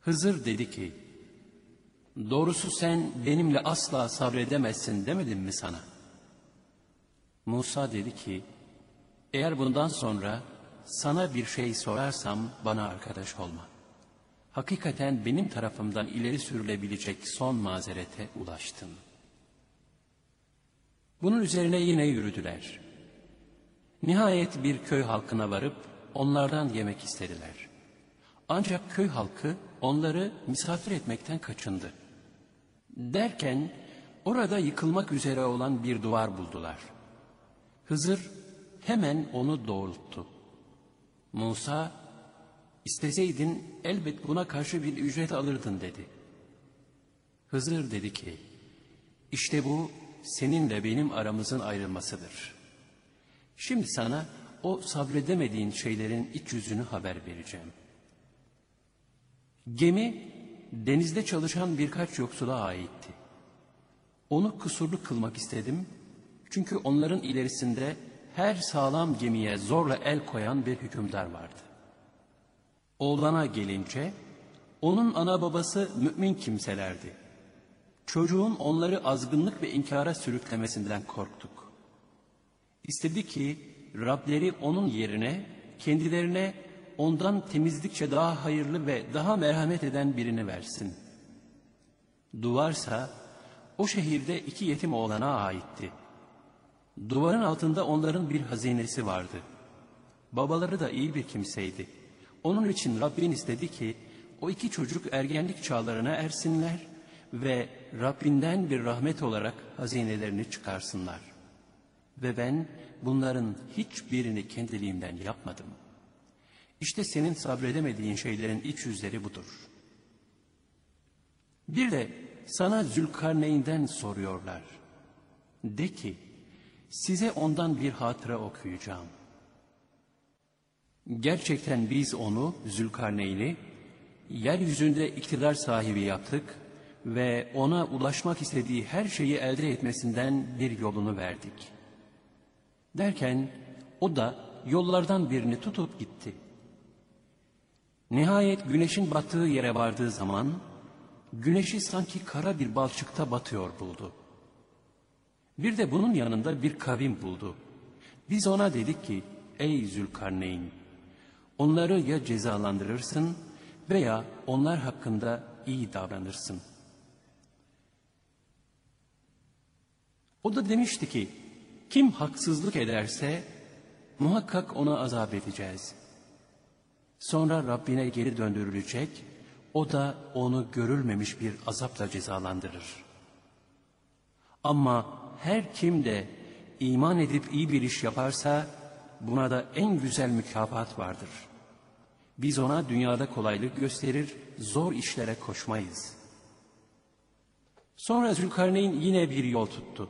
Hızır dedi ki, doğrusu sen benimle asla sabredemezsin demedim mi sana? Musa dedi ki, eğer bundan sonra sana bir şey sorarsam bana arkadaş olma. Hakikaten benim tarafımdan ileri sürülebilecek son mazerete ulaştım. Bunun üzerine yine yürüdüler. Nihayet bir köy halkına varıp onlardan yemek istediler. Ancak köy halkı onları misafir etmekten kaçındı. Derken orada yıkılmak üzere olan bir duvar buldular. Hızır hemen onu doğrulttu. Musa, isteseydin elbet buna karşı bir ücret alırdın dedi. Hızır dedi ki, işte bu seninle benim aramızın ayrılmasıdır. Şimdi sana o sabredemediğin şeylerin iç yüzünü haber vereceğim. Gemi denizde çalışan birkaç yoksula aitti. Onu kusurlu kılmak istedim çünkü onların ilerisinde her sağlam gemiye zorla el koyan bir hükümdar vardı. Oğlana gelince onun ana babası mümin kimselerdi. Çocuğun onları azgınlık ve inkara sürüklemesinden korktuk. İstedi ki Rableri onun yerine kendilerine ondan temizlikçe daha hayırlı ve daha merhamet eden birini versin. Duvarsa o şehirde iki yetim oğlana aitti. Duvarın altında onların bir hazinesi vardı. Babaları da iyi bir kimseydi. Onun için Rabbin istedi ki o iki çocuk ergenlik çağlarına ersinler ve Rabbinden bir rahmet olarak hazinelerini çıkarsınlar. Ve ben bunların hiçbirini kendiliğimden yapmadım. İşte senin sabredemediğin şeylerin iç yüzleri budur. Bir de sana Zülkarneyn'den soruyorlar. De ki, size ondan bir hatıra okuyacağım. Gerçekten biz onu, Zülkarneyn'i, yeryüzünde iktidar sahibi yaptık ve ona ulaşmak istediği her şeyi elde etmesinden bir yolunu verdik. Derken o da yollardan birini tutup gitti. Nihayet güneşin battığı yere vardığı zaman, güneşi sanki kara bir balçıkta batıyor buldu. Bir de bunun yanında bir kavim buldu. Biz ona dedik ki, ey Zülkarneyn, onları ya cezalandırırsın veya onlar hakkında iyi davranırsın. O da demişti ki, kim haksızlık ederse muhakkak ona azap edeceğiz. Sonra Rabbine geri döndürülecek, o da onu görülmemiş bir azapla cezalandırır. Ama her kim de iman edip iyi bir iş yaparsa buna da en güzel mükafat vardır. Biz ona dünyada kolaylık gösterir, zor işlere koşmayız. Sonra Zülkarneyn yine bir yol tuttu.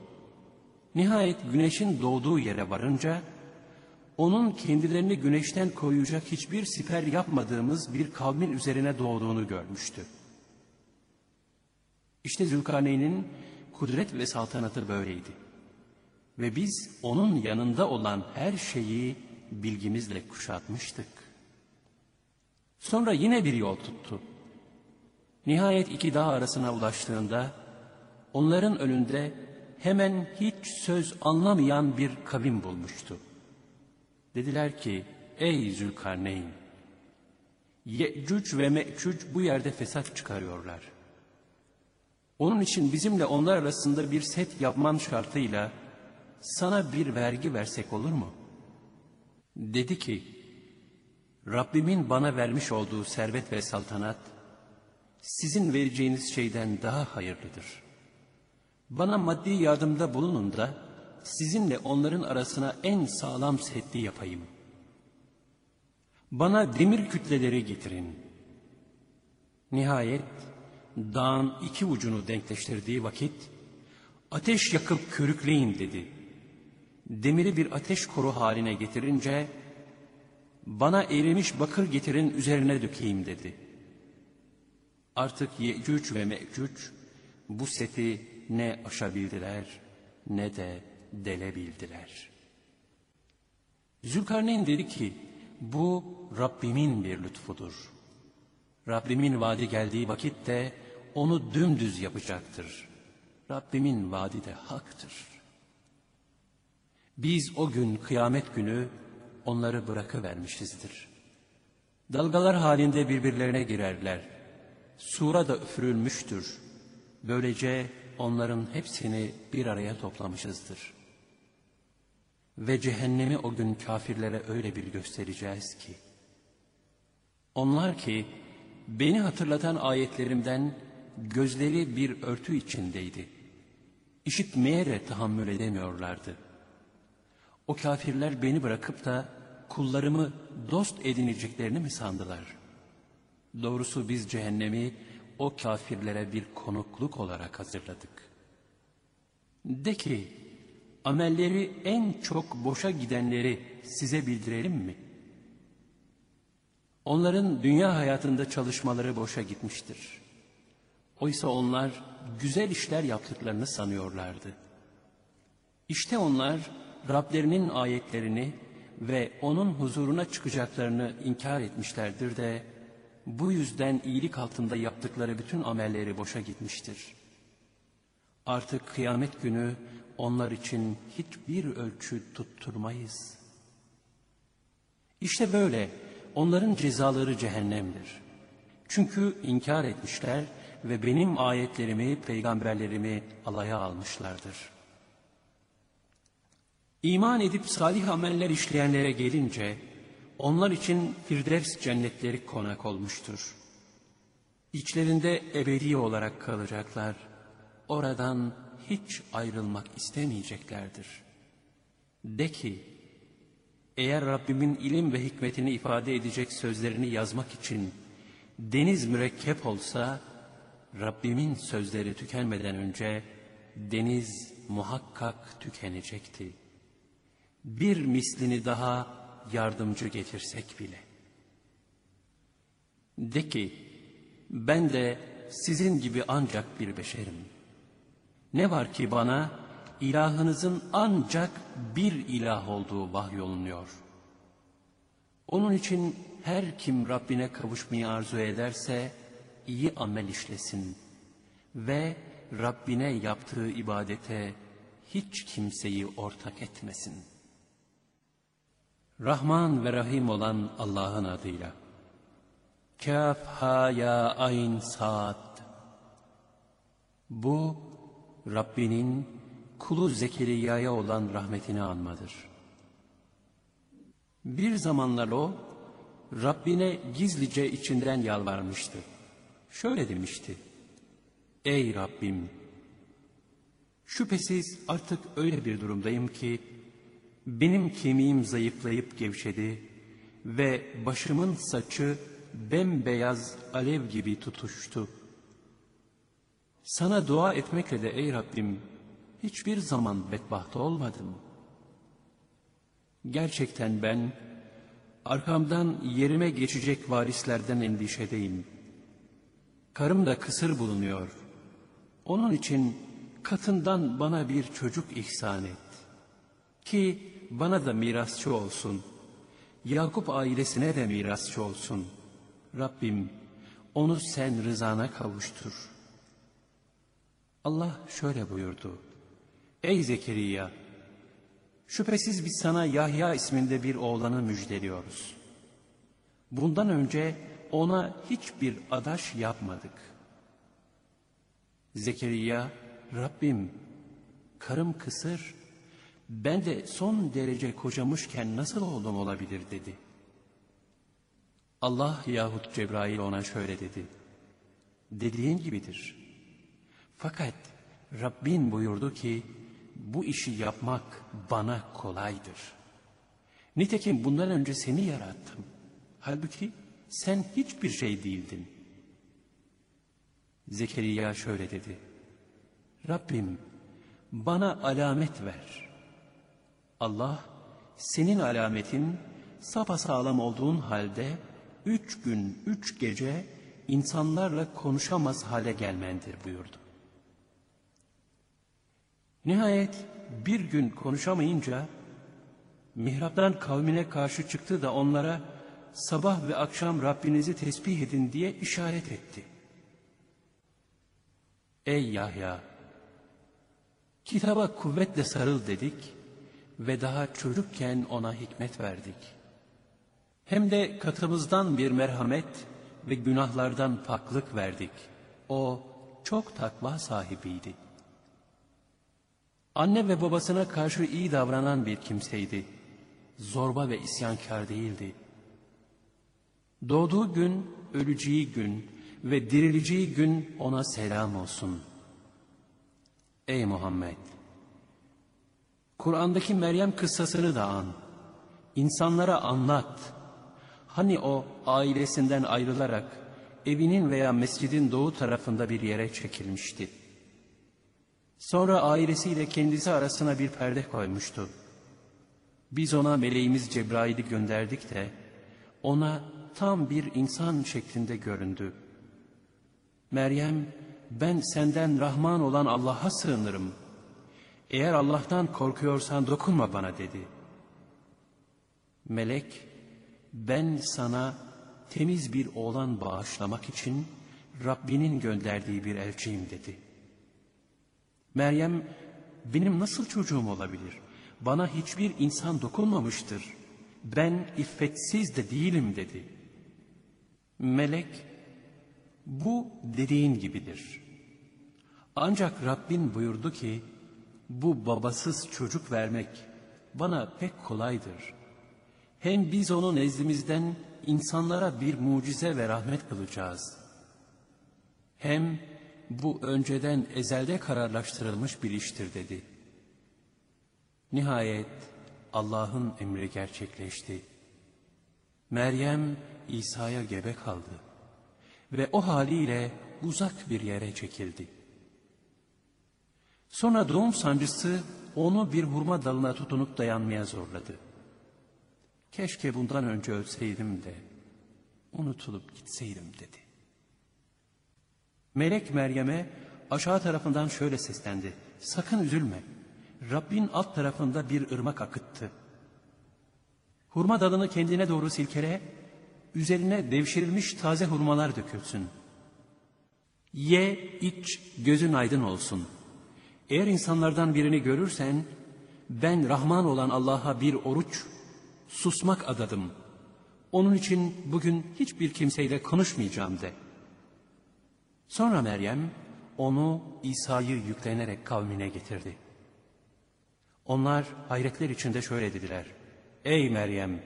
Nihayet güneşin doğduğu yere varınca, onun kendilerini güneşten koyacak hiçbir siper yapmadığımız bir kavmin üzerine doğduğunu görmüştü. İşte Zülkarneyn'in kudret ve saltanatı böyleydi. Ve biz onun yanında olan her şeyi bilgimizle kuşatmıştık. Sonra yine bir yol tuttu. Nihayet iki dağ arasına ulaştığında onların önünde hemen hiç söz anlamayan bir kavim bulmuştu. Dediler ki ey Zülkarneyn Ye'cüc ve Me'cüc bu yerde fesat çıkarıyorlar. Onun için bizimle onlar arasında bir set yapman şartıyla sana bir vergi versek olur mu? Dedi ki Rabbimin bana vermiş olduğu servet ve saltanat sizin vereceğiniz şeyden daha hayırlıdır. Bana maddi yardımda bulunun da sizinle onların arasına en sağlam setli yapayım. Bana demir kütleleri getirin. Nihayet dağın iki ucunu denkleştirdiği vakit ateş yakıp körükleyin dedi. Demiri bir ateş koru haline getirince bana erimiş bakır getirin üzerine dökeyim dedi. Artık Yecüc ve Mecüc bu seti ne aşabildiler ne de delebildiler. Zülkarneyn dedi ki bu Rabbimin bir lütfudur. Rabbimin vaadi geldiği vakitte onu dümdüz yapacaktır. Rabbimin vaadi de haktır. Biz o gün kıyamet günü onları bırakıvermişizdir. Dalgalar halinde birbirlerine girerler. Sura da üfürülmüştür. Böylece onların hepsini bir araya toplamışızdır. Ve cehennemi o gün kafirlere öyle bir göstereceğiz ki, onlar ki beni hatırlatan ayetlerimden gözleri bir örtü içindeydi. İşitmeye de tahammül edemiyorlardı. O kafirler beni bırakıp da kullarımı dost edineceklerini mi sandılar? Doğrusu biz cehennemi o kafirlere bir konukluk olarak hazırladık. De ki, amelleri en çok boşa gidenleri size bildirelim mi? Onların dünya hayatında çalışmaları boşa gitmiştir. Oysa onlar güzel işler yaptıklarını sanıyorlardı. İşte onlar Rablerinin ayetlerini ve onun huzuruna çıkacaklarını inkar etmişlerdir de bu yüzden iyilik altında yaptıkları bütün amelleri boşa gitmiştir. Artık kıyamet günü onlar için hiçbir ölçü tutturmayız. İşte böyle onların cezaları cehennemdir. Çünkü inkar etmişler ve benim ayetlerimi, peygamberlerimi alaya almışlardır. İman edip salih ameller işleyenlere gelince, onlar için Firdevs cennetleri konak olmuştur. İçlerinde ebedi olarak kalacaklar. Oradan hiç ayrılmak istemeyeceklerdir. De ki, eğer Rabbimin ilim ve hikmetini ifade edecek sözlerini yazmak için deniz mürekkep olsa, Rabbimin sözleri tükenmeden önce deniz muhakkak tükenecekti. Bir mislini daha yardımcı getirsek bile. De ki, ben de sizin gibi ancak bir beşerim. Ne var ki bana ilahınızın ancak bir ilah olduğu vahyolunuyor. Onun için her kim Rabbine kavuşmayı arzu ederse iyi amel işlesin ve Rabbine yaptığı ibadete hiç kimseyi ortak etmesin. Rahman ve Rahim olan Allah'ın adıyla. Kaf ha ya ayn saat. Bu Rabbinin kulu Zekeriya'ya olan rahmetini anmadır. Bir zamanlar o, Rabbine gizlice içinden yalvarmıştı. Şöyle demişti, Ey Rabbim! Şüphesiz artık öyle bir durumdayım ki, benim kemiğim zayıflayıp gevşedi ve başımın saçı bembeyaz alev gibi tutuştu. Sana dua etmekle de ey Rabbim hiçbir zaman bedbaht olmadım. Gerçekten ben arkamdan yerime geçecek varislerden endişedeyim. Karım da kısır bulunuyor. Onun için katından bana bir çocuk ihsan et. Ki bana da mirasçı olsun. Yakup ailesine de mirasçı olsun. Rabbim onu sen rızana kavuştur. Allah şöyle buyurdu. Ey Zekeriya! Şüphesiz biz sana Yahya isminde bir oğlanı müjdeliyoruz. Bundan önce ona hiçbir adaş yapmadık. Zekeriya, Rabbim, karım kısır, ben de son derece kocamışken nasıl oğlum olabilir dedi. Allah yahut Cebrail ona şöyle dedi. Dediğin gibidir. Fakat Rabbin buyurdu ki bu işi yapmak bana kolaydır. Nitekim bundan önce seni yarattım. Halbuki sen hiçbir şey değildin. Zekeriya şöyle dedi. Rabbim bana alamet ver. Allah senin alametin sapasağlam olduğun halde üç gün üç gece insanlarla konuşamaz hale gelmendir buyurdu. Nihayet bir gün konuşamayınca mihraptan kavmine karşı çıktı da onlara sabah ve akşam Rabbinizi tesbih edin diye işaret etti. Ey Yahya! Kitaba kuvvetle sarıl dedik ve daha çocukken ona hikmet verdik. Hem de katımızdan bir merhamet ve günahlardan paklık verdik. O çok takva sahibiydi. Anne ve babasına karşı iyi davranan bir kimseydi. Zorba ve isyankar değildi. Doğduğu gün, öleceği gün ve dirileceği gün ona selam olsun. Ey Muhammed! Kur'an'daki Meryem kıssasını da an. İnsanlara anlat. Hani o ailesinden ayrılarak evinin veya mescidin doğu tarafında bir yere çekilmişti. Sonra ailesiyle kendisi arasına bir perde koymuştu. Biz ona meleğimiz Cebrail'i gönderdik de ona tam bir insan şeklinde göründü. Meryem ben senden Rahman olan Allah'a sığınırım. Eğer Allah'tan korkuyorsan dokunma bana dedi. Melek ben sana temiz bir oğlan bağışlamak için Rabbinin gönderdiği bir elçiyim dedi. Meryem benim nasıl çocuğum olabilir? Bana hiçbir insan dokunmamıştır. Ben iffetsiz de değilim dedi. Melek bu dediğin gibidir. Ancak Rabbin buyurdu ki bu babasız çocuk vermek bana pek kolaydır. Hem biz onu nezdimizden insanlara bir mucize ve rahmet kılacağız. Hem bu önceden ezelde kararlaştırılmış bir iştir dedi. Nihayet Allah'ın emri gerçekleşti. Meryem İsa'ya gebe kaldı ve o haliyle uzak bir yere çekildi. Sonra doğum sancısı onu bir hurma dalına tutunup dayanmaya zorladı. Keşke bundan önce ölseydim de unutulup gitseydim dedi. Melek Meryem'e aşağı tarafından şöyle seslendi. Sakın üzülme. Rabbin alt tarafında bir ırmak akıttı. Hurma dalını kendine doğru silkele, üzerine devşirilmiş taze hurmalar dökülsün. Ye, iç, gözün aydın olsun. Eğer insanlardan birini görürsen, ben Rahman olan Allah'a bir oruç, susmak adadım. Onun için bugün hiçbir kimseyle konuşmayacağım de. Sonra Meryem, onu İsa'yı yüklenerek kavmine getirdi. Onlar hayretler içinde şöyle dediler. Ey Meryem!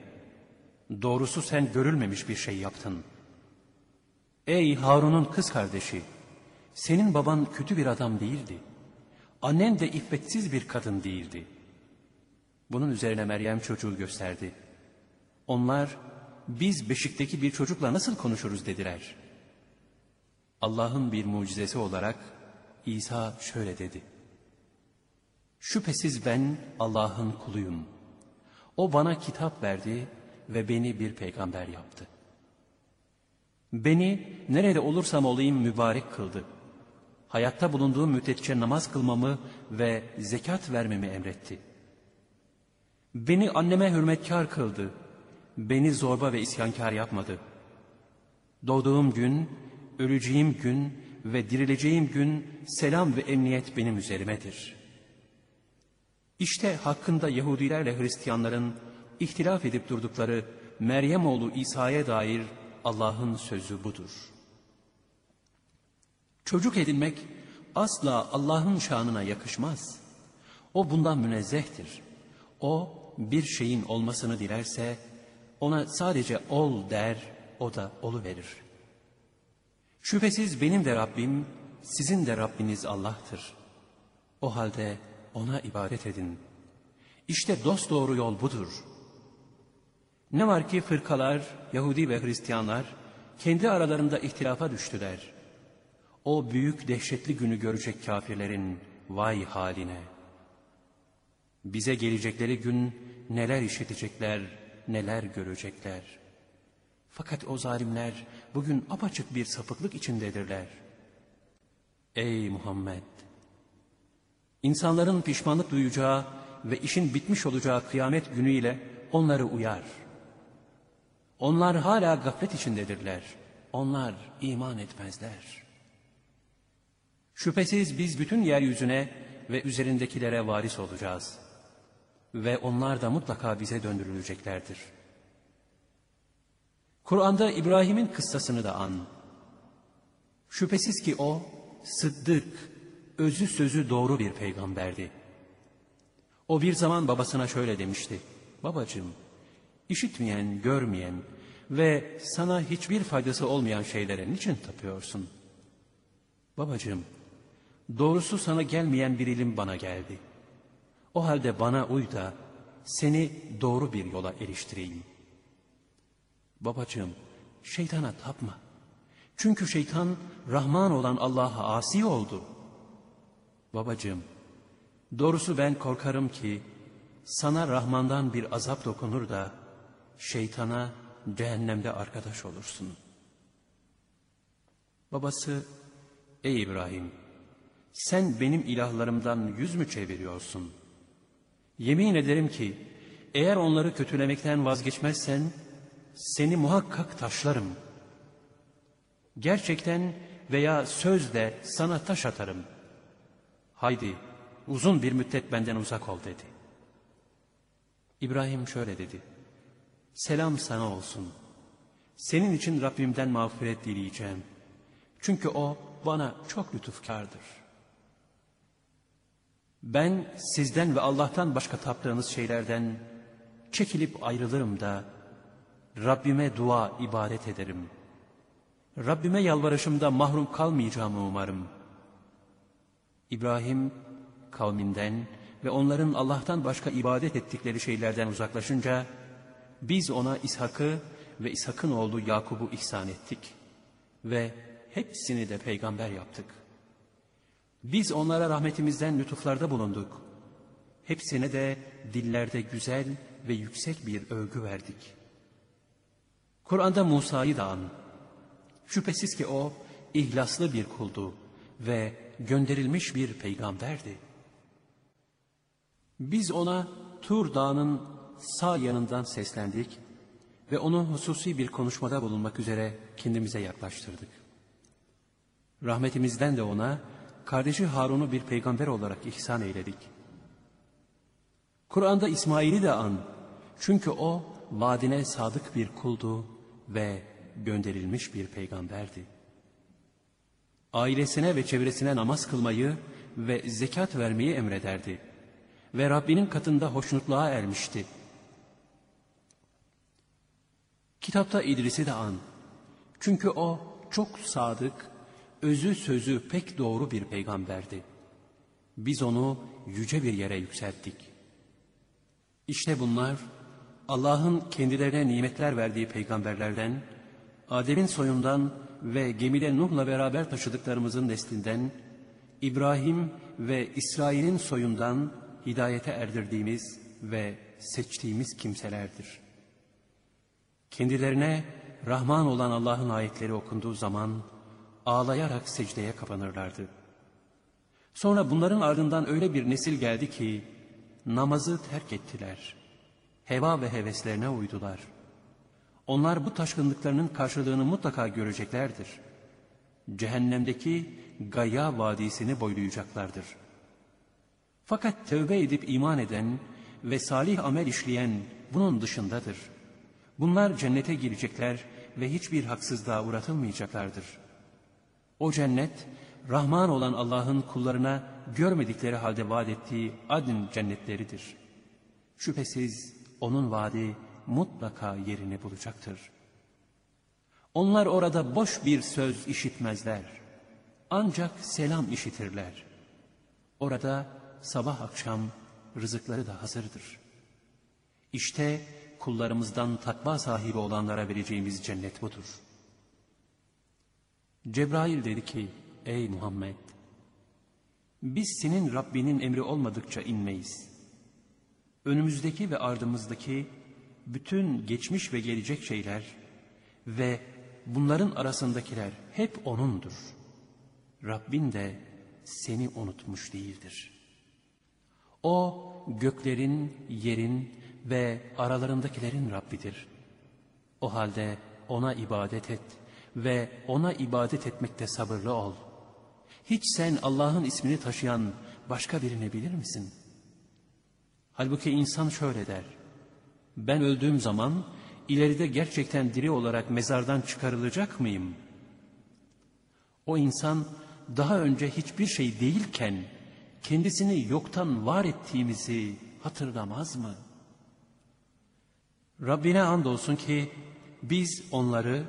Doğrusu sen görülmemiş bir şey yaptın. Ey Harun'un kız kardeşi! Senin baban kötü bir adam değildi. Annen de iffetsiz bir kadın değildi. Bunun üzerine Meryem çocuğu gösterdi. Onlar biz beşikteki bir çocukla nasıl konuşuruz dediler. Allah'ın bir mucizesi olarak İsa şöyle dedi. Şüphesiz ben Allah'ın kuluyum. O bana kitap verdi ve beni bir peygamber yaptı. Beni nerede olursam olayım mübarek kıldı. Hayatta bulunduğum müddetçe namaz kılmamı ve zekat vermemi emretti. Beni anneme hürmetkar kıldı. Beni zorba ve isyankar yapmadı. Doğduğum gün, öleceğim gün ve dirileceğim gün selam ve emniyet benim üzerimedir. İşte hakkında Yahudilerle Hristiyanların ihtilaf edip durdukları Meryem oğlu İsa'ya dair Allah'ın sözü budur. Çocuk edinmek asla Allah'ın şanına yakışmaz. O bundan münezzehtir. O bir şeyin olmasını dilerse ona sadece ol der, o da olu verir. Şüphesiz benim de Rabbim, sizin de Rabbiniz Allah'tır. O halde ona ibadet edin. İşte dost doğru yol budur. Ne var ki fırkalar, Yahudi ve Hristiyanlar kendi aralarında ihtilafa düştüler. O büyük dehşetli günü görecek kafirlerin vay haline. Bize gelecekleri gün neler işitecekler, neler görecekler. Fakat o zalimler bugün apaçık bir sapıklık içindedirler. Ey Muhammed! İnsanların pişmanlık duyacağı ve işin bitmiş olacağı kıyamet günüyle onları uyar. Onlar hala gaflet içindedirler. Onlar iman etmezler. Şüphesiz biz bütün yeryüzüne ve üzerindekilere varis olacağız. Ve onlar da mutlaka bize döndürüleceklerdir. Kur'an'da İbrahim'in kıssasını da an. Şüphesiz ki o, sıddık, özü sözü doğru bir peygamberdi. O bir zaman babasına şöyle demişti. Babacığım, işitmeyen, görmeyen ve sana hiçbir faydası olmayan şeylere niçin tapıyorsun? Babacığım, doğrusu sana gelmeyen bir ilim bana geldi. O halde bana uy da seni doğru bir yola eriştireyim. Babacığım, şeytana tapma. Çünkü şeytan Rahman olan Allah'a asi oldu. Babacığım, doğrusu ben korkarım ki sana Rahman'dan bir azap dokunur da şeytana cehennemde arkadaş olursun. Babası, ey İbrahim, sen benim ilahlarımdan yüz mü çeviriyorsun? Yemin ederim ki eğer onları kötülemekten vazgeçmezsen seni muhakkak taşlarım. Gerçekten veya sözle sana taş atarım. Haydi uzun bir müddet benden uzak ol dedi. İbrahim şöyle dedi. Selam sana olsun. Senin için Rabbimden mağfiret dileyeceğim. Çünkü o bana çok lütufkardır. Ben sizden ve Allah'tan başka taptığınız şeylerden çekilip ayrılırım da Rabbime dua ibadet ederim. Rabbime yalvarışımda mahrum kalmayacağımı umarım. İbrahim kavminden ve onların Allah'tan başka ibadet ettikleri şeylerden uzaklaşınca biz ona İshak'ı ve İshak'ın oğlu Yakub'u ihsan ettik ve hepsini de peygamber yaptık. Biz onlara rahmetimizden lütuflarda bulunduk. Hepsine de dillerde güzel ve yüksek bir övgü verdik. Kur'an'da Musa'yı da an. Şüphesiz ki o ihlaslı bir kuldu ve gönderilmiş bir peygamberdi. Biz ona Tur Dağı'nın sağ yanından seslendik ve onu hususi bir konuşmada bulunmak üzere kendimize yaklaştırdık. Rahmetimizden de ona kardeşi Harun'u bir peygamber olarak ihsan eyledik. Kur'an'da İsmail'i de an. Çünkü o vaadine sadık bir kuldu ve gönderilmiş bir peygamberdi. Ailesine ve çevresine namaz kılmayı ve zekat vermeyi emrederdi. Ve Rabbinin katında hoşnutluğa ermişti. Kitapta İdris'i de an. Çünkü o çok sadık, özü sözü pek doğru bir peygamberdi. Biz onu yüce bir yere yükselttik. İşte bunlar Allah'ın kendilerine nimetler verdiği peygamberlerden, Adem'in soyundan ve gemide Nuh'la beraber taşıdıklarımızın neslinden, İbrahim ve İsrail'in soyundan hidayete erdirdiğimiz ve seçtiğimiz kimselerdir. Kendilerine Rahman olan Allah'ın ayetleri okunduğu zaman ağlayarak secdeye kapanırlardı. Sonra bunların ardından öyle bir nesil geldi ki namazı terk ettiler. Heva ve heveslerine uydular. Onlar bu taşkınlıklarının karşılığını mutlaka göreceklerdir. Cehennemdeki Gaya Vadisi'ni boylayacaklardır. Fakat tövbe edip iman eden ve salih amel işleyen bunun dışındadır. Bunlar cennete girecekler ve hiçbir haksızlığa uğratılmayacaklardır.'' O cennet, Rahman olan Allah'ın kullarına görmedikleri halde vaat ettiği adın cennetleridir. Şüphesiz onun vaadi mutlaka yerini bulacaktır. Onlar orada boş bir söz işitmezler. Ancak selam işitirler. Orada sabah akşam rızıkları da hazırdır. İşte kullarımızdan takva sahibi olanlara vereceğimiz cennet budur.'' Cebrail dedi ki, ey Muhammed, biz senin Rabbinin emri olmadıkça inmeyiz. Önümüzdeki ve ardımızdaki bütün geçmiş ve gelecek şeyler ve bunların arasındakiler hep O'nundur. Rabbin de seni unutmuş değildir. O göklerin, yerin ve aralarındakilerin Rabbidir. O halde ona ibadet et ve ona ibadet etmekte sabırlı ol. Hiç sen Allah'ın ismini taşıyan başka birini bilir misin? Halbuki insan şöyle der. Ben öldüğüm zaman ileride gerçekten diri olarak mezardan çıkarılacak mıyım? O insan daha önce hiçbir şey değilken kendisini yoktan var ettiğimizi hatırlamaz mı? Rabbine andolsun ki biz onları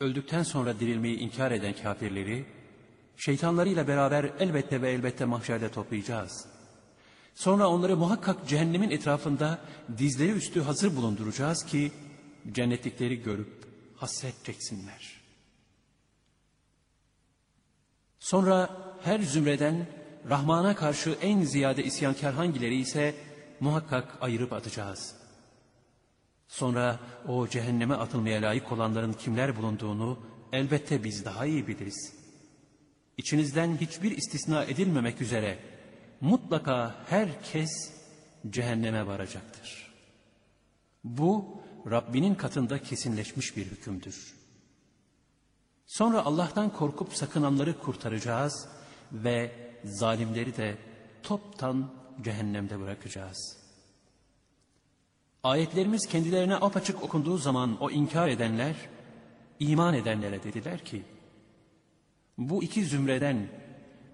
öldükten sonra dirilmeyi inkar eden kafirleri şeytanlarıyla beraber elbette ve elbette mahşerde toplayacağız. Sonra onları muhakkak cehennemin etrafında dizleri üstü hazır bulunduracağız ki cennetlikleri görüp hasret çeksinler. Sonra her zümreden Rahman'a karşı en ziyade isyankar hangileri ise muhakkak ayırıp atacağız. Sonra o cehenneme atılmaya layık olanların kimler bulunduğunu elbette biz daha iyi biliriz. İçinizden hiçbir istisna edilmemek üzere mutlaka herkes cehenneme varacaktır. Bu Rabbinin katında kesinleşmiş bir hükümdür. Sonra Allah'tan korkup sakınanları kurtaracağız ve zalimleri de toptan cehennemde bırakacağız. Ayetlerimiz kendilerine apaçık okunduğu zaman o inkar edenler, iman edenlere dediler ki, bu iki zümreden,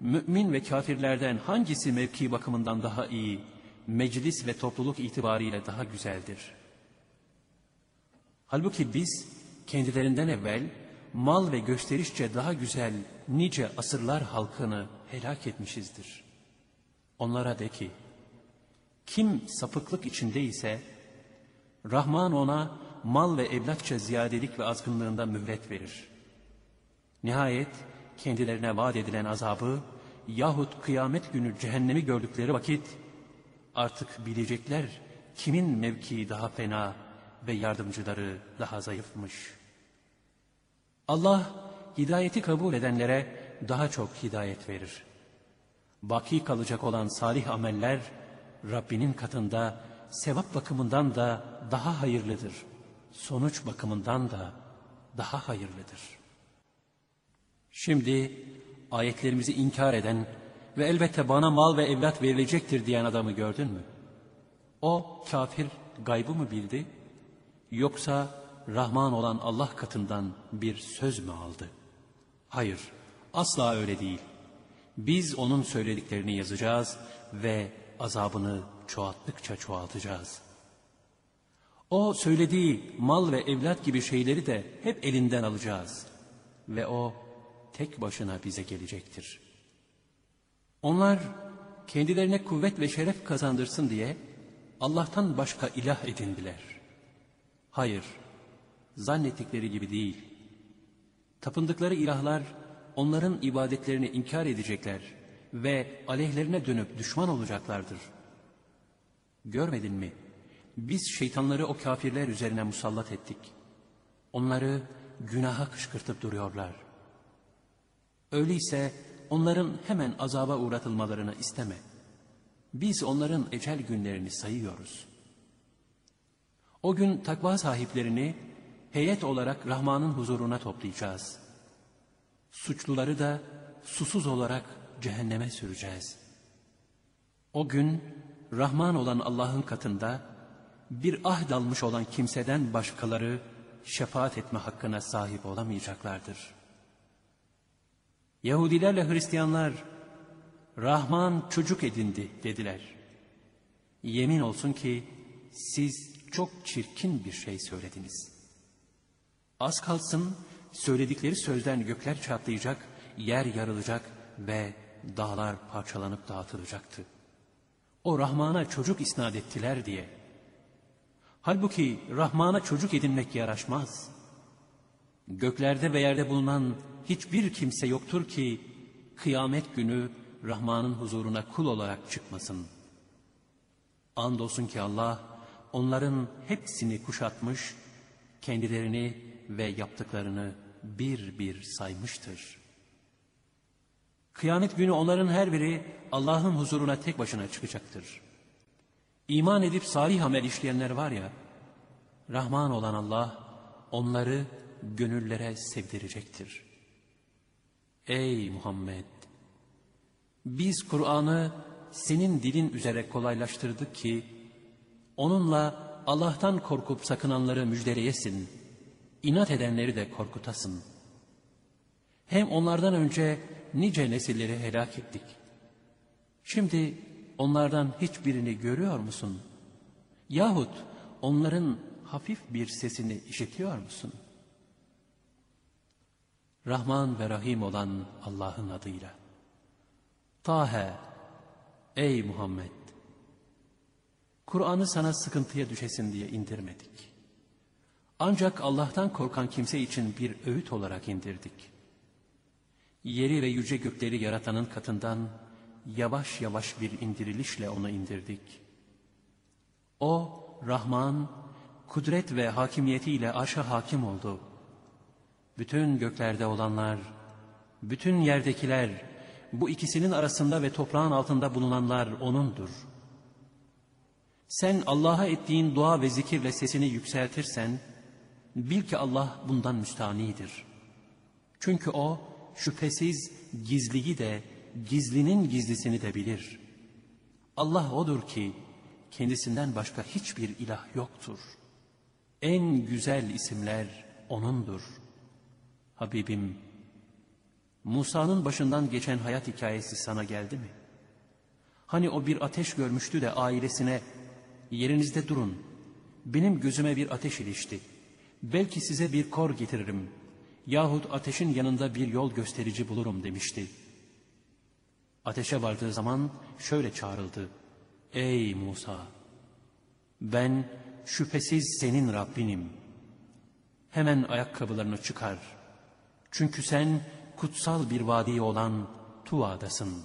mümin ve kafirlerden hangisi mevki bakımından daha iyi, meclis ve topluluk itibariyle daha güzeldir? Halbuki biz kendilerinden evvel mal ve gösterişçe daha güzel nice asırlar halkını helak etmişizdir. Onlara de ki, kim sapıklık içindeyse, Rahman ona mal ve evlatça ziyadelik ve azgınlığında mühlet verir. Nihayet kendilerine vaat edilen azabı yahut kıyamet günü cehennemi gördükleri vakit artık bilecekler kimin mevkii daha fena ve yardımcıları daha zayıfmış. Allah hidayeti kabul edenlere daha çok hidayet verir. Baki kalacak olan salih ameller Rabbinin katında sevap bakımından da daha hayırlıdır. Sonuç bakımından da daha hayırlıdır. Şimdi ayetlerimizi inkar eden ve elbette bana mal ve evlat verilecektir diyen adamı gördün mü? O kafir gaybı mı bildi? Yoksa Rahman olan Allah katından bir söz mü aldı? Hayır, asla öyle değil. Biz onun söylediklerini yazacağız ve azabını çoğalttıkça çoğaltacağız. O söylediği mal ve evlat gibi şeyleri de hep elinden alacağız. Ve o tek başına bize gelecektir. Onlar kendilerine kuvvet ve şeref kazandırsın diye Allah'tan başka ilah edindiler. Hayır, zannettikleri gibi değil. Tapındıkları ilahlar onların ibadetlerini inkar edecekler ve aleyhlerine dönüp düşman olacaklardır. Görmedin mi? Biz şeytanları o kafirler üzerine musallat ettik. Onları günaha kışkırtıp duruyorlar. Öyleyse onların hemen azaba uğratılmalarını isteme. Biz onların ecel günlerini sayıyoruz. O gün takva sahiplerini heyet olarak Rahman'ın huzuruna toplayacağız. Suçluları da susuz olarak cehenneme süreceğiz. O gün Rahman olan Allah'ın katında bir ahd almış olan kimseden başkaları şefaat etme hakkına sahip olamayacaklardır. Yahudilerle Hristiyanlar Rahman çocuk edindi dediler. Yemin olsun ki siz çok çirkin bir şey söylediniz. Az kalsın söyledikleri sözden gökler çatlayacak, yer yarılacak ve dağlar parçalanıp dağıtılacaktı. O Rahman'a çocuk isnat ettiler diye. Halbuki Rahman'a çocuk edinmek yaraşmaz. Göklerde ve yerde bulunan hiçbir kimse yoktur ki kıyamet günü Rahman'ın huzuruna kul olarak çıkmasın. Andolsun ki Allah onların hepsini kuşatmış, kendilerini ve yaptıklarını bir bir saymıştır. Kıyamet günü onların her biri Allah'ın huzuruna tek başına çıkacaktır. İman edip salih amel işleyenler var ya, Rahman olan Allah onları gönüllere sevdirecektir. Ey Muhammed! Biz Kur'an'ı senin dilin üzere kolaylaştırdık ki, onunla Allah'tan korkup sakınanları müjdeleyesin, inat edenleri de korkutasın. Hem onlardan önce nice nesilleri helak ettik. Şimdi onlardan hiçbirini görüyor musun? Yahut onların hafif bir sesini işitiyor musun? Rahman ve Rahim olan Allah'ın adıyla. Tahe, ey Muhammed! Kur'an'ı sana sıkıntıya düşesin diye indirmedik. Ancak Allah'tan korkan kimse için bir öğüt olarak indirdik. Yeri ve yüce gökleri yaratanın katından yavaş yavaş bir indirilişle onu indirdik. O, Rahman, kudret ve hakimiyetiyle arşa hakim oldu. Bütün göklerde olanlar, bütün yerdekiler, bu ikisinin arasında ve toprağın altında bulunanlar O'nundur. Sen Allah'a ettiğin dua ve zikirle sesini yükseltirsen, bil ki Allah bundan müstanidir. Çünkü O, şüphesiz gizliyi de, gizlinin gizlisini de bilir. Allah O'dur ki, kendisinden başka hiçbir ilah yoktur. En güzel isimler O'nundur. Habibim, Musa'nın başından geçen hayat hikayesi sana geldi mi? Hani o bir ateş görmüştü de ailesine, yerinizde durun, benim gözüme bir ateş ilişti. Belki size bir kor getiririm yahut ateşin yanında bir yol gösterici bulurum demişti. Ateşe vardığı zaman şöyle çağrıldı. Ey Musa! Ben şüphesiz senin Rabbinim. Hemen ayakkabılarını çıkar. Çünkü sen kutsal bir vadi olan Tuva'dasın.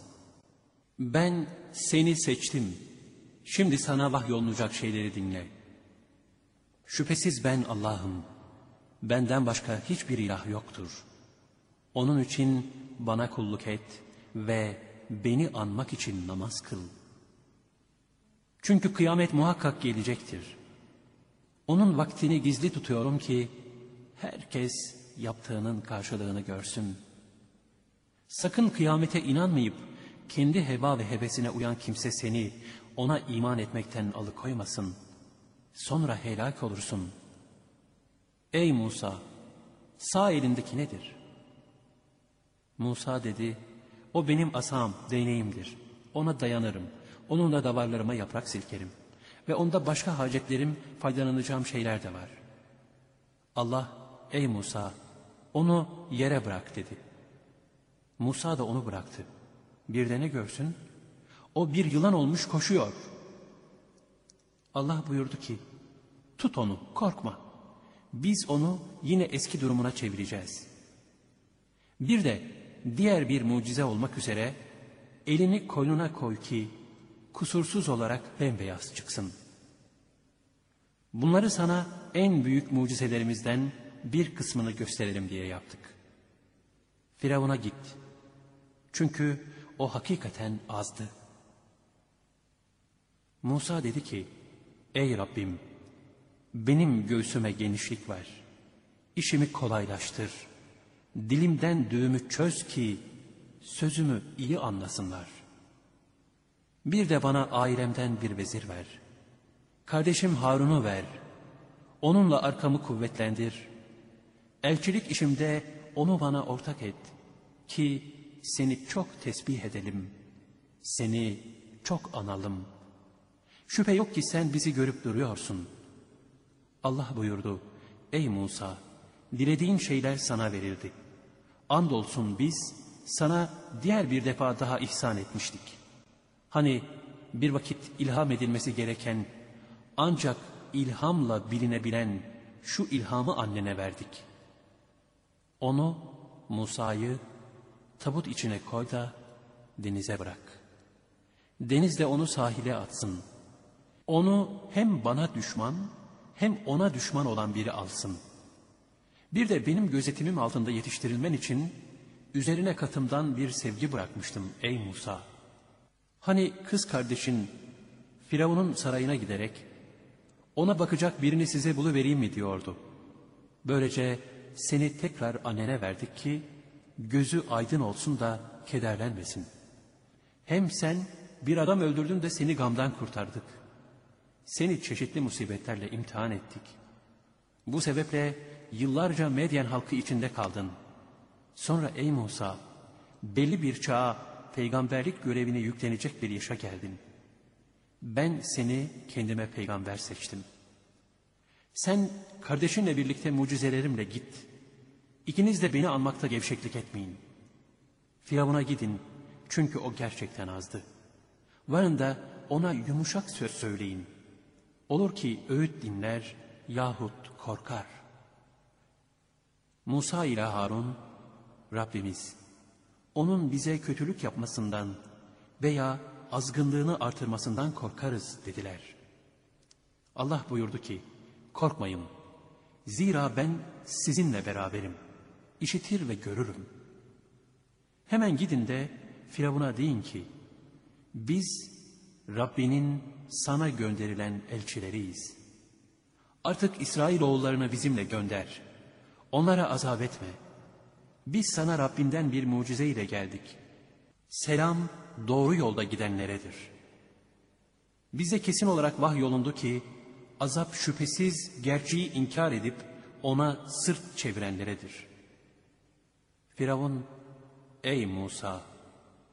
Ben seni seçtim. Şimdi sana vahyolunacak şeyleri dinle. Şüphesiz ben Allah'ım. Benden başka hiçbir ilah yoktur. Onun için bana kulluk et ve beni anmak için namaz kıl. Çünkü kıyamet muhakkak gelecektir. Onun vaktini gizli tutuyorum ki herkes yaptığının karşılığını görsün. Sakın kıyamete inanmayıp kendi heva ve hevesine uyan kimse seni ona iman etmekten alıkoymasın. Sonra helak olursun. Ey Musa! Sağ elindeki nedir? Musa dedi, o benim asam, değneğimdir. Ona dayanırım. Onunla davarlarıma yaprak silkerim. Ve onda başka hacetlerim, faydalanacağım şeyler de var. Allah, ey Musa, onu yere bırak dedi. Musa da onu bıraktı. Bir de ne görsün? O bir yılan olmuş koşuyor. Allah buyurdu ki, tut onu, korkma. Biz onu yine eski durumuna çevireceğiz. Bir de diğer bir mucize olmak üzere elini koynuna koy ki kusursuz olarak bembeyaz çıksın. Bunları sana en büyük mucizelerimizden bir kısmını gösterelim diye yaptık. Firavun'a git. Çünkü o hakikaten azdı. Musa dedi ki, Ey Rabbim, benim göğsüme genişlik ver. İşimi kolaylaştır. Dilimden düğümü çöz ki sözümü iyi anlasınlar. Bir de bana ailemden bir vezir ver. Kardeşim Harun'u ver. Onunla arkamı kuvvetlendir. Elçilik işimde onu bana ortak et. Ki seni çok tesbih edelim. Seni çok analım. Şüphe yok ki sen bizi görüp duruyorsun. Allah buyurdu. Ey Musa! Dilediğin şeyler sana verildi. Andolsun biz sana diğer bir defa daha ihsan etmiştik. Hani bir vakit ilham edilmesi gereken ancak ilhamla bilinebilen şu ilhamı annene verdik. Onu, Musa'yı tabut içine koy da denize bırak. Deniz de onu sahile atsın. Onu hem bana düşman hem ona düşman olan biri alsın. Bir de benim gözetimim altında yetiştirilmen için üzerine katımdan bir sevgi bırakmıştım ey Musa. Hani kız kardeşin Firavun'un sarayına giderek ona bakacak birini size buluvereyim mi diyordu. Böylece seni tekrar annene verdik ki gözü aydın olsun da kederlenmesin. Hem sen bir adam öldürdün de seni gamdan kurtardık. Seni çeşitli musibetlerle imtihan ettik. Bu sebeple yıllarca Medyen halkı içinde kaldın. Sonra ey Musa, belli bir çağa peygamberlik görevine yüklenecek bir yaşa geldin. Ben seni kendime peygamber seçtim. Sen kardeşinle birlikte mucizelerimle git. İkiniz de beni anmakta gevşeklik etmeyin. Firavun'a gidin çünkü o gerçekten azdı. Varın da ona yumuşak söz söyleyin. Olur ki öğüt dinler yahut korkar. Musa ile Harun, Rabbimiz, onun bize kötülük yapmasından veya azgınlığını artırmasından korkarız dediler. Allah buyurdu ki, korkmayın. Zira ben sizinle beraberim. İşitir ve görürüm. Hemen gidin de Firavun'a deyin ki, biz Rabbinin sana gönderilen elçileriyiz. Artık İsrailoğullarını bizimle gönder. Onlara azap etme. Biz sana Rabbinden bir mucize ile geldik. Selam doğru yolda gidenleredir. Bize kesin olarak vahyolundu ki, azap şüphesiz gerçeği inkar edip ona sırt çevirenleredir. Firavun, ey Musa,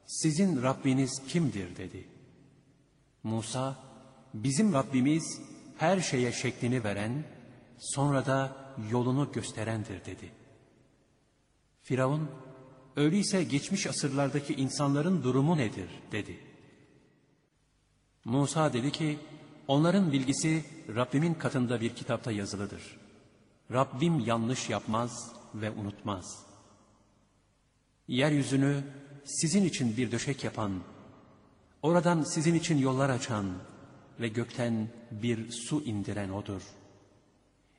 sizin Rabbiniz kimdir dedi. Musa, bizim Rabbimiz her şeye şeklini veren, sonra da yolunu gösterendir dedi. Firavun, öyleyse geçmiş asırlardaki insanların durumu nedir dedi. Musa dedi ki, onların bilgisi Rabbimin katında bir kitapta yazılıdır. Rabbim yanlış yapmaz ve unutmaz. Yeryüzünü sizin için bir döşek yapan, oradan sizin için yollar açan ve gökten bir su indiren O'dur.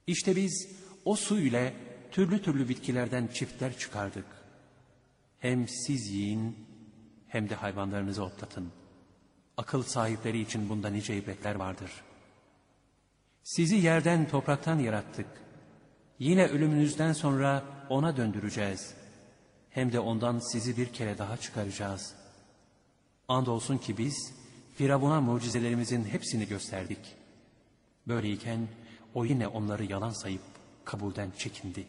İşte biz o su ile türlü türlü bitkilerden çiftler çıkardık. Hem siz yiyin hem de hayvanlarınızı otlatın. Akıl sahipleri için bunda nice ibretler vardır. Sizi yerden topraktan yarattık. Yine ölümünüzden sonra ona döndüreceğiz. Hem de ondan sizi bir kere daha çıkaracağız. Andolsun ki biz Firavun'a mucizelerimizin hepsini gösterdik. Böyleyken o yine onları yalan sayıp kabulden çekindi.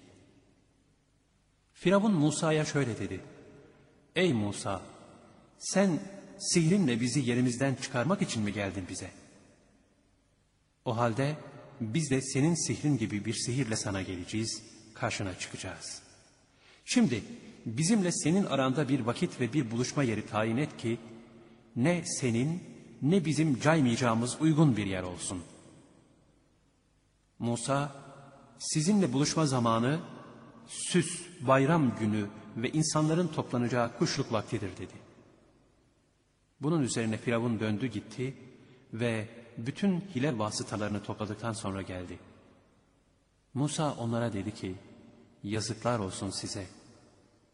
Firavun Musa'ya şöyle dedi. Ey Musa! Sen sihrinle bizi yerimizden çıkarmak için mi geldin bize? O halde biz de senin sihrin gibi bir sihirle sana geleceğiz, karşına çıkacağız. Şimdi bizimle senin aranda bir vakit ve bir buluşma yeri tayin et ki, ne senin ne bizim caymayacağımız uygun bir yer olsun. Musa, sizinle buluşma zamanı süs, bayram günü ve insanların toplanacağı kuşluk vaktidir dedi. Bunun üzerine Firavun döndü gitti ve bütün hile vasıtalarını topladıktan sonra geldi. Musa onlara dedi ki, yazıklar olsun size.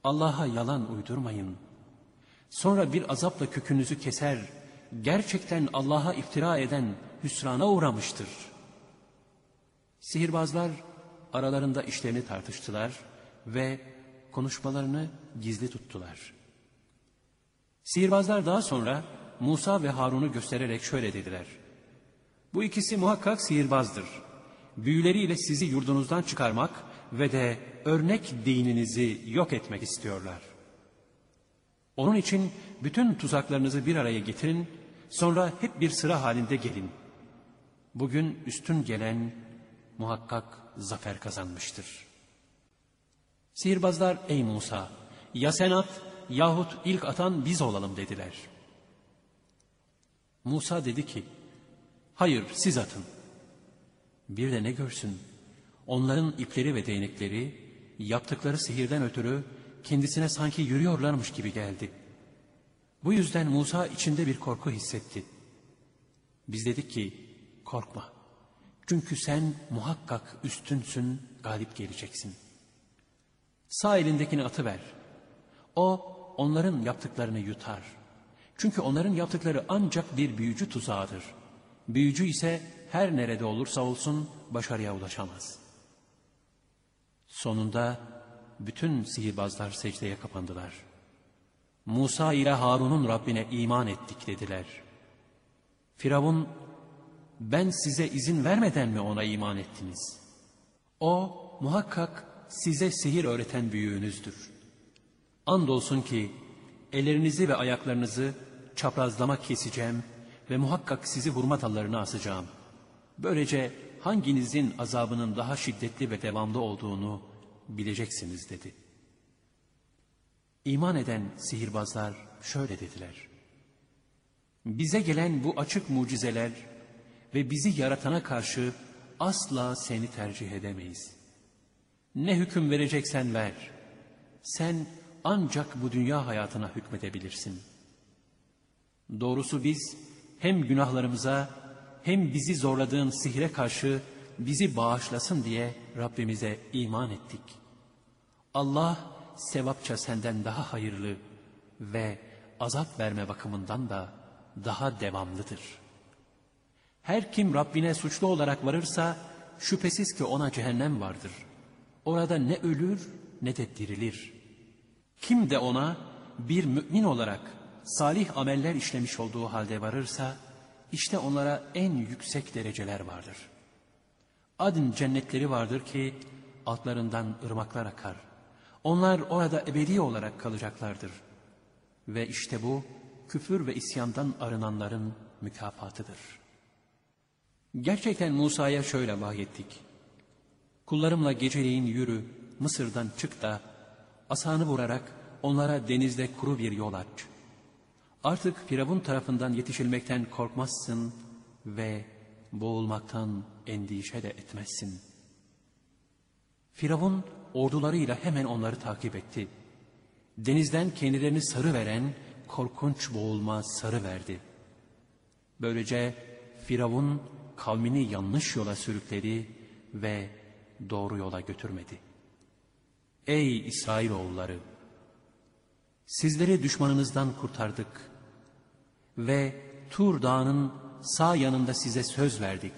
Allah'a yalan uydurmayın. Sonra bir azapla kökünüzü keser, gerçekten Allah'a iftira eden hüsrana uğramıştır. Sihirbazlar aralarında işlerini tartıştılar ve konuşmalarını gizli tuttular. Sihirbazlar daha sonra Musa ve Harun'u göstererek şöyle dediler. Bu ikisi muhakkak sihirbazdır. Büyüleriyle sizi yurdunuzdan çıkarmak ve de örnek dininizi yok etmek istiyorlar. Onun için bütün tuzaklarınızı bir araya getirin, sonra hep bir sıra halinde gelin. Bugün üstün gelen muhakkak zafer kazanmıştır. Sihirbazlar ey Musa ya sen at yahut ilk atan biz olalım dediler. Musa dedi ki hayır siz atın. Bir de ne görsün onların ipleri ve değnekleri yaptıkları sihirden ötürü kendisine sanki yürüyorlarmış gibi geldi. Bu yüzden Musa içinde bir korku hissetti. Biz dedik ki korkma. Çünkü sen muhakkak üstünsün, galip geleceksin. Sağ elindekini atıver. O onların yaptıklarını yutar. Çünkü onların yaptıkları ancak bir büyücü tuzağıdır. Büyücü ise her nerede olursa olsun başarıya ulaşamaz. Sonunda bütün sihirbazlar secdeye kapandılar. Musa ile Harun'un Rabbine iman ettik dediler. Firavun, ben size izin vermeden mi ona iman ettiniz? O muhakkak size sihir öğreten büyüğünüzdür. Andolsun ki ellerinizi ve ayaklarınızı çaprazlama keseceğim ve muhakkak sizi hurma dallarına asacağım. Böylece hanginizin azabının daha şiddetli ve devamlı olduğunu bileceksiniz dedi. İman eden sihirbazlar şöyle dediler. Bize gelen bu açık mucizeler ve bizi yaratana karşı asla seni tercih edemeyiz. Ne hüküm vereceksen ver. Sen ancak bu dünya hayatına hükmedebilirsin. Doğrusu biz hem günahlarımıza hem bizi zorladığın sihre karşı bizi bağışlasın diye Rabbimize iman ettik. Allah sevapça senden daha hayırlı ve azap verme bakımından da daha devamlıdır. Her kim Rabbine suçlu olarak varırsa şüphesiz ki ona cehennem vardır. Orada ne ölür ne de dirilir. Kim de ona bir mümin olarak salih ameller işlemiş olduğu halde varırsa işte onlara en yüksek dereceler vardır. Adın cennetleri vardır ki altlarından ırmaklar akar. Onlar orada ebedi olarak kalacaklardır. Ve işte bu küfür ve isyandan arınanların mükafatıdır. Gerçekten Musa'ya şöyle vahyettik. Kullarımla geceleyin yürü, Mısır'dan çık da asanı vurarak onlara denizde kuru bir yol aç. Artık Firavun tarafından yetişilmekten korkmazsın ve boğulmaktan endişe de etmezsin. Firavun ordularıyla hemen onları takip etti. Denizden kendilerini sarı veren korkunç boğulma sarı verdi. Böylece Firavun kavmini yanlış yola sürükledi ve doğru yola götürmedi. Ey İsrailoğulları! Sizleri düşmanınızdan kurtardık ve Tur Dağı'nın sağ yanında size söz verdik.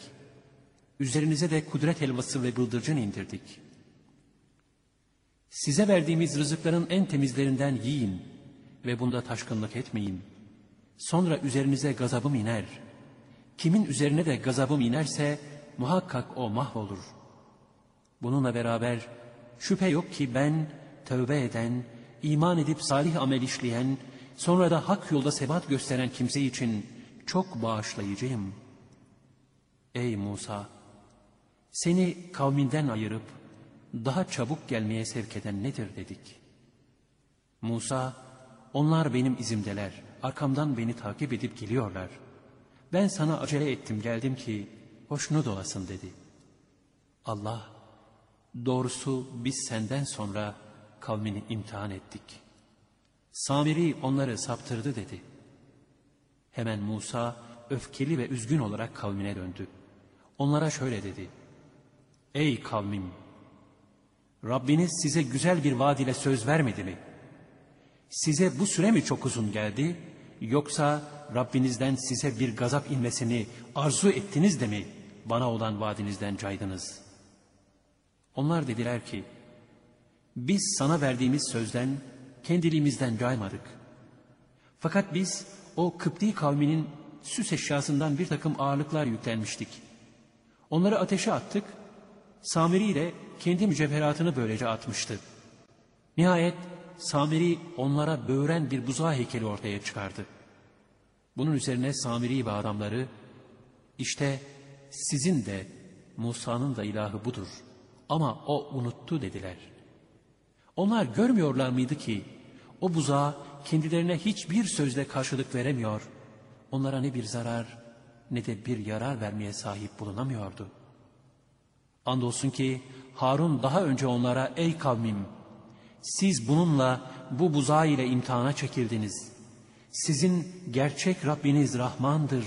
Üzerinize de kudret helvası ve bıldırcın indirdik. Size verdiğimiz rızıkların en temizlerinden yiyin ve bunda taşkınlık etmeyin. Sonra üzerinize gazabım iner. Kimin üzerine de gazabım inerse muhakkak o mahvolur. Bununla beraber şüphe yok ki ben tövbe eden, iman edip salih amel işleyen, sonra da hak yolda sebat gösteren kimse için çok bağışlayıcıyım. Ey Musa! Seni kavminden ayırıp daha çabuk gelmeye sevk eden nedir dedik. Musa, onlar benim izimdeler, arkamdan beni takip edip geliyorlar. Ben sana acele ettim geldim ki hoşnut olasın dedi. Allah, doğrusu biz senden sonra kavmini imtihan ettik. Samiri onları saptırdı dedi. Hemen Musa öfkeli ve üzgün olarak kavmine döndü. Onlara şöyle dedi. Ey kavmim! Rabbiniz size güzel bir vaad ile söz vermedi mi? Size bu süre mi çok uzun geldi? Yoksa Rabbinizden size bir gazap inmesini arzu ettiniz de mi bana olan vaadinizden caydınız? Onlar dediler ki, biz sana verdiğimiz sözden kendiliğimizden caymadık. Fakat biz o Kıpti kavminin süs eşyasından bir takım ağırlıklar yüklenmiştik. Onları ateşe attık, Samiri ile kendi mücevheratını böylece atmıştı. Nihayet Samiri onlara böğren bir buzağı heykeli ortaya çıkardı. Bunun üzerine Samiri ve adamları, işte sizin de Musa'nın da ilahı budur ama o unuttu dediler. Onlar görmüyorlar mıydı ki o buzağa kendilerine hiçbir sözle karşılık veremiyor, onlara ne bir zarar ne de bir yarar vermeye sahip bulunamıyordu. Andolsun ki Harun daha önce onlara ey kavmim siz bununla bu buzağı ile imtihana çekildiniz. Sizin gerçek Rabbiniz Rahmandır.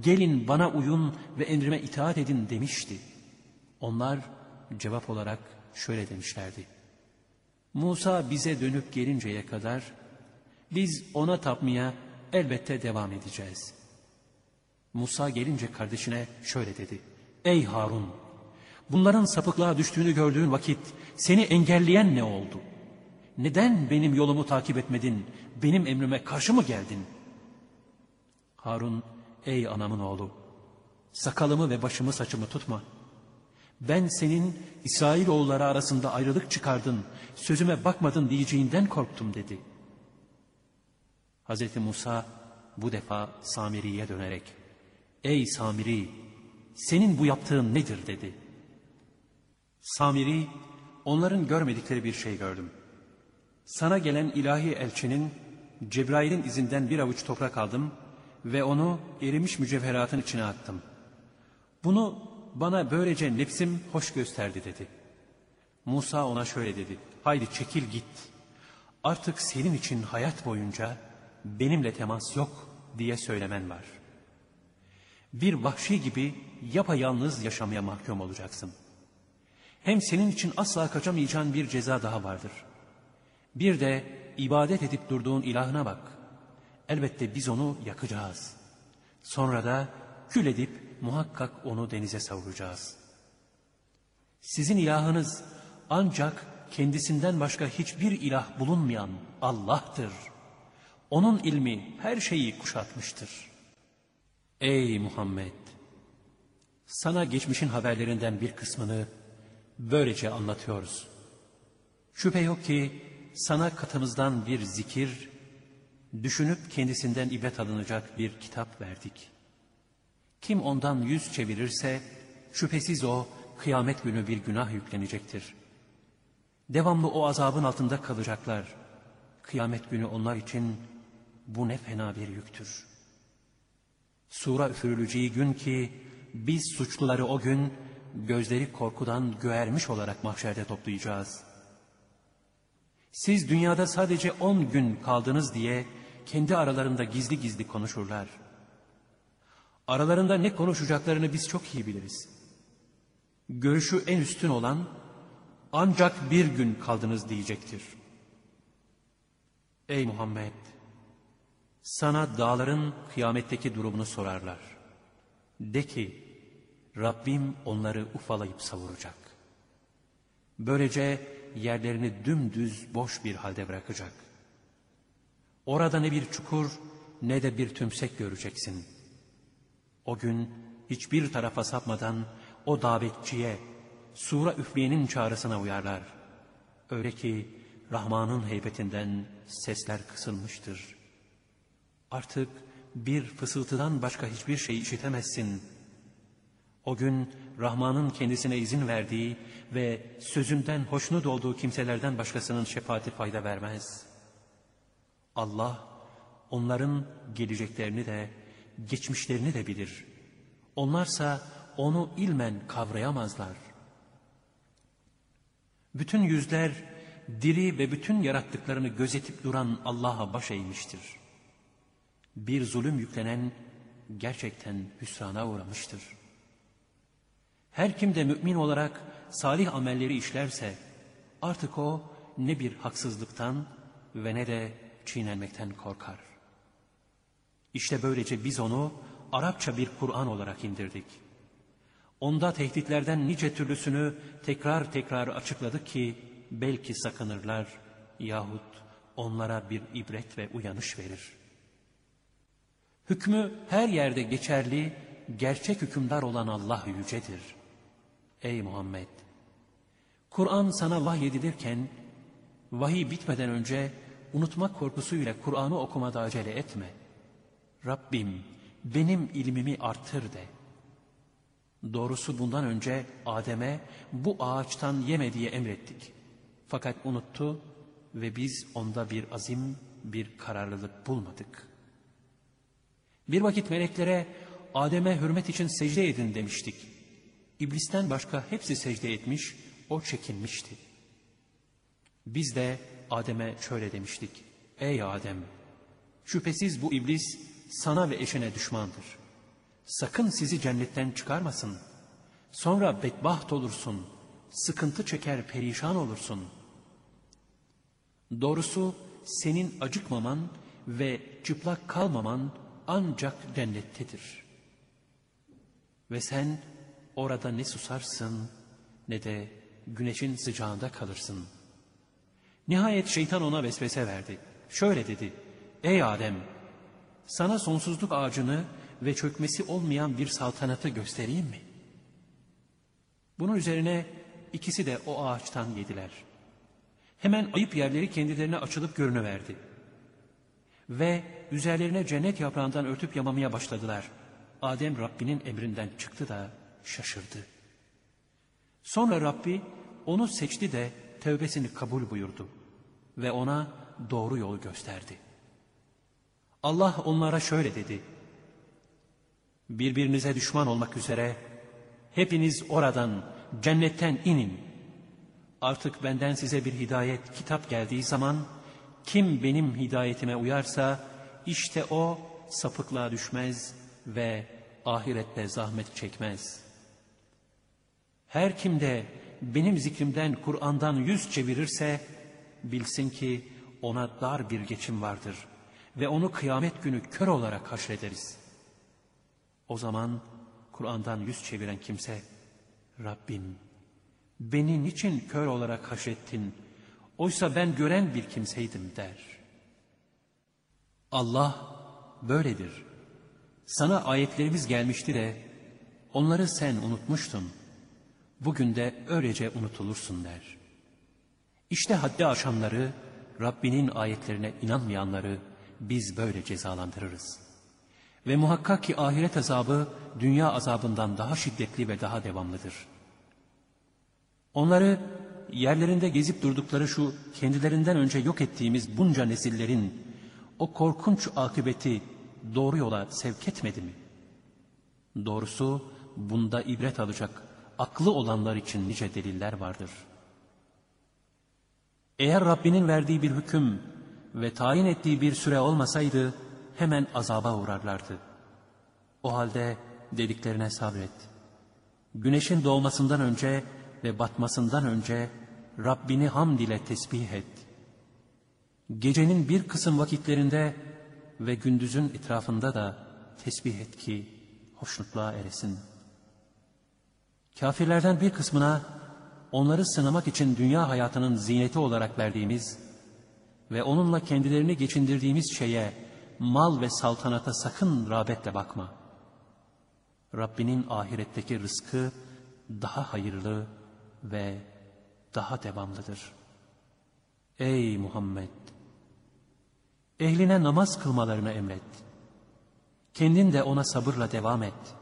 Gelin bana uyun ve emrime itaat edin demişti. Onlar cevap olarak şöyle demişlerdi. Musa bize dönüp gelinceye kadar biz ona tapmaya elbette devam edeceğiz. Musa gelince kardeşine şöyle dedi. Ey Harun! Bunların sapıklığa düştüğünü gördüğün vakit seni engelleyen ne oldu? Neden benim yolumu takip etmedin, benim emrime karşı mı geldin? Harun, ey anamın oğlu, sakalımı ve başımı saçımı tutma. Ben senin İsrailoğulları arasında ayrılık çıkardın, sözüme bakmadın diyeceğinden korktum dedi. Hazreti Musa bu defa Samiri'ye dönerek, ey Samiri, senin bu yaptığın nedir dedi. Samiri, onların görmedikleri bir şey gördüm. Sana gelen ilahi elçinin Cebrail'in izinden bir avuç toprak aldım ve onu erimiş mücevheratın içine attım. Bunu bana böylece nefsim hoş gösterdi dedi. Musa ona şöyle dedi. Haydi çekil git. Artık senin için hayat boyunca benimle temas yok diye söylemen var. Bir vahşi gibi yapayalnız yaşamaya mahkum olacaksın. Hem senin için asla kaçamayacağın bir ceza daha vardır. Bir de ibadet edip durduğun ilahına bak. Elbette biz onu yakacağız. Sonra da kül edip muhakkak onu denize savuracağız. Sizin ilahınız ancak kendisinden başka hiçbir ilah bulunmayan Allah'tır. Onun ilmi her şeyi kuşatmıştır. Ey Muhammed! Sana geçmişin haberlerinden bir kısmını böylece anlatıyoruz. Şüphe yok ki sana katımızdan bir zikir, düşünüp kendisinden ibret alınacak bir kitap verdik. Kim ondan yüz çevirirse şüphesiz o kıyamet günü bir günah yüklenecektir. Devamlı o azabın altında kalacaklar. Kıyamet günü onlar için bu ne fena bir yüktür. Sura üfürüleceği gün ki biz suçluları o gün gözleri korkudan göğermiş olarak mahşerde toplayacağız. Siz dünyada sadece on gün kaldınız diye kendi aralarında gizli gizli konuşurlar. Aralarında ne konuşacaklarını biz çok iyi biliriz. Görüşü en üstün olan ancak bir gün kaldınız diyecektir. Ey Muhammed! Sana dağların kıyametteki durumunu sorarlar. De ki, Rabbim onları ufalayıp savuracak. Böylece yerlerini dümdüz boş bir halde bırakacak. Orada ne bir çukur ne de bir tümsek göreceksin. O gün hiçbir tarafa sapmadan o davetçiye, sura üfleyenin çağrısına uyarlar. Öyle ki Rahman'ın heybetinden sesler kısılmıştır. Artık bir fısıltıdan başka hiçbir şey işitemezsin. O gün Rahman'ın kendisine izin verdiği ve sözünden hoşnut olduğu kimselerden başkasının şefaati fayda vermez. Allah onların geleceklerini de geçmişlerini de bilir. Onlarsa onu ilmen kavrayamazlar. Bütün yüzler diri ve bütün yarattıklarını gözetip duran Allah'a baş eğmiştir. Bir zulüm yüklenen gerçekten hüsrana uğramıştır. Her kim de mümin olarak salih amelleri işlerse artık o ne bir haksızlıktan ve ne de çiğnenmekten korkar. İşte böylece biz onu Arapça bir Kur'an olarak indirdik. Onda tehditlerden nice türlüsünü tekrar tekrar açıkladık ki belki sakınırlar yahut onlara bir ibret ve uyanış verir. Hükmü her yerde geçerli, gerçek hükümdar olan Allah yücedir. Ey Muhammed! Kur'an sana vahyedilirken, vahiy bitmeden önce unutmak korkusuyla Kur'an'ı okumada acele etme. Rabbim benim ilmimi artır de. Doğrusu bundan önce Adem'e bu ağaçtan yeme diye emrettik. Fakat unuttu ve biz onda bir azim, bir kararlılık bulmadık. Bir vakit meleklere Adem'e hürmet için secde edin demiştik. İblisten başka hepsi secde etmiş, o çekinmişti. Biz de Adem'e şöyle demiştik. Ey Adem! Şüphesiz bu iblis sana ve eşine düşmandır. Sakın sizi cennetten çıkarmasın. Sonra bedbaht olursun, sıkıntı çeker perişan olursun. Doğrusu senin acıkmaman ve çıplak kalmaman ancak cennettedir. Ve sen orada ne susarsın ne de güneşin sıcağında kalırsın. Nihayet şeytan ona vesvese verdi. Şöyle dedi, ey Adem, sana sonsuzluk ağacını ve çökmesi olmayan bir saltanatı göstereyim mi? Bunun üzerine ikisi de o ağaçtan yediler. Hemen ayıp yerleri kendilerine açılıp görünüverdi. Ve üzerlerine cennet yaprağından örtüp yamamaya başladılar. Adem Rabbinin emrinden çıktı da şaşırdı. Sonra Rabbi onu seçti de tövbesini kabul buyurdu ve ona doğru yolu gösterdi. Allah onlara şöyle dedi. Birbirinize düşman olmak üzere hepiniz oradan cennetten inin. Artık benden size bir hidayet kitap geldiği zaman kim benim hidayetime uyarsa işte o sapıklığa düşmez ve ahirette zahmet çekmez. Her kim de benim zikrimden Kur'an'dan yüz çevirirse bilsin ki ona dar bir geçim vardır ve onu kıyamet günü kör olarak haşrederiz. O zaman Kur'an'dan yüz çeviren kimse Rabbim beni niçin kör olarak haşrettin oysa ben gören bir kimseydim der. Allah böyledir. Sana ayetlerimiz gelmişti de onları sen unutmuştun. Bugün de öylece unutulursun der. İşte haddi aşanları, Rabbinin ayetlerine inanmayanları biz böyle cezalandırırız. Ve muhakkak ki ahiret azabı dünya azabından daha şiddetli ve daha devamlıdır. Onları yerlerinde gezip durdukları şu kendilerinden önce yok ettiğimiz bunca nesillerin o korkunç akıbeti doğru yola sevk etmedi mi? Doğrusu bunda ibret alacak aklı olanlar için nice deliller vardır. Eğer Rabbinin verdiği bir hüküm ve tayin ettiği bir süre olmasaydı hemen azaba uğrarlardı. O halde dediklerine sabret. Güneşin doğmasından önce ve batmasından önce Rabbini hamd ile tesbih et. Gecenin bir kısım vakitlerinde ve gündüzün etrafında da tesbih et ki hoşnutluğa eresin. Kafirlerden bir kısmına onları sınamak için dünya hayatının zineti olarak verdiğimiz ve onunla kendilerini geçindirdiğimiz şeye, mal ve saltanata sakın rağbetle bakma. Rabbinin ahiretteki rızkı daha hayırlı ve daha devamlıdır. Ey Muhammed! Ehline namaz kılmalarını emret. Kendin de ona sabırla devam et.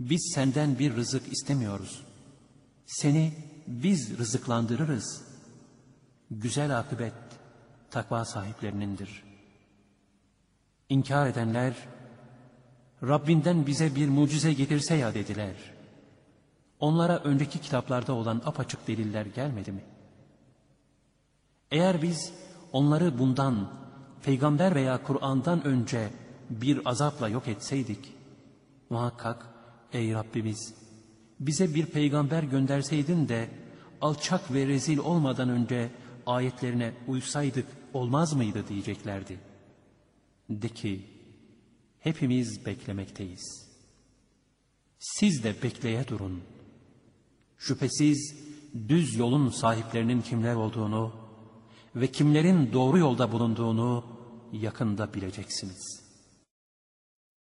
Biz senden bir rızık istemiyoruz. Seni biz rızıklandırırız. Güzel akıbet takva sahiplerinindir. İnkar edenler, Rabbinden bize bir mucize getirse ya dediler. Onlara önceki kitaplarda olan apaçık deliller gelmedi mi? Eğer biz onları bundan, peygamber veya Kur'an'dan önce bir azapla yok etseydik, muhakkak ey Rabbimiz bize bir peygamber gönderseydin de alçak ve rezil olmadan önce ayetlerine uysaydık olmaz mıydı diyeceklerdi. De ki hepimiz beklemekteyiz. Siz de bekleye durun. Şüphesiz düz yolun sahiplerinin kimler olduğunu ve kimlerin doğru yolda bulunduğunu yakında bileceksiniz.''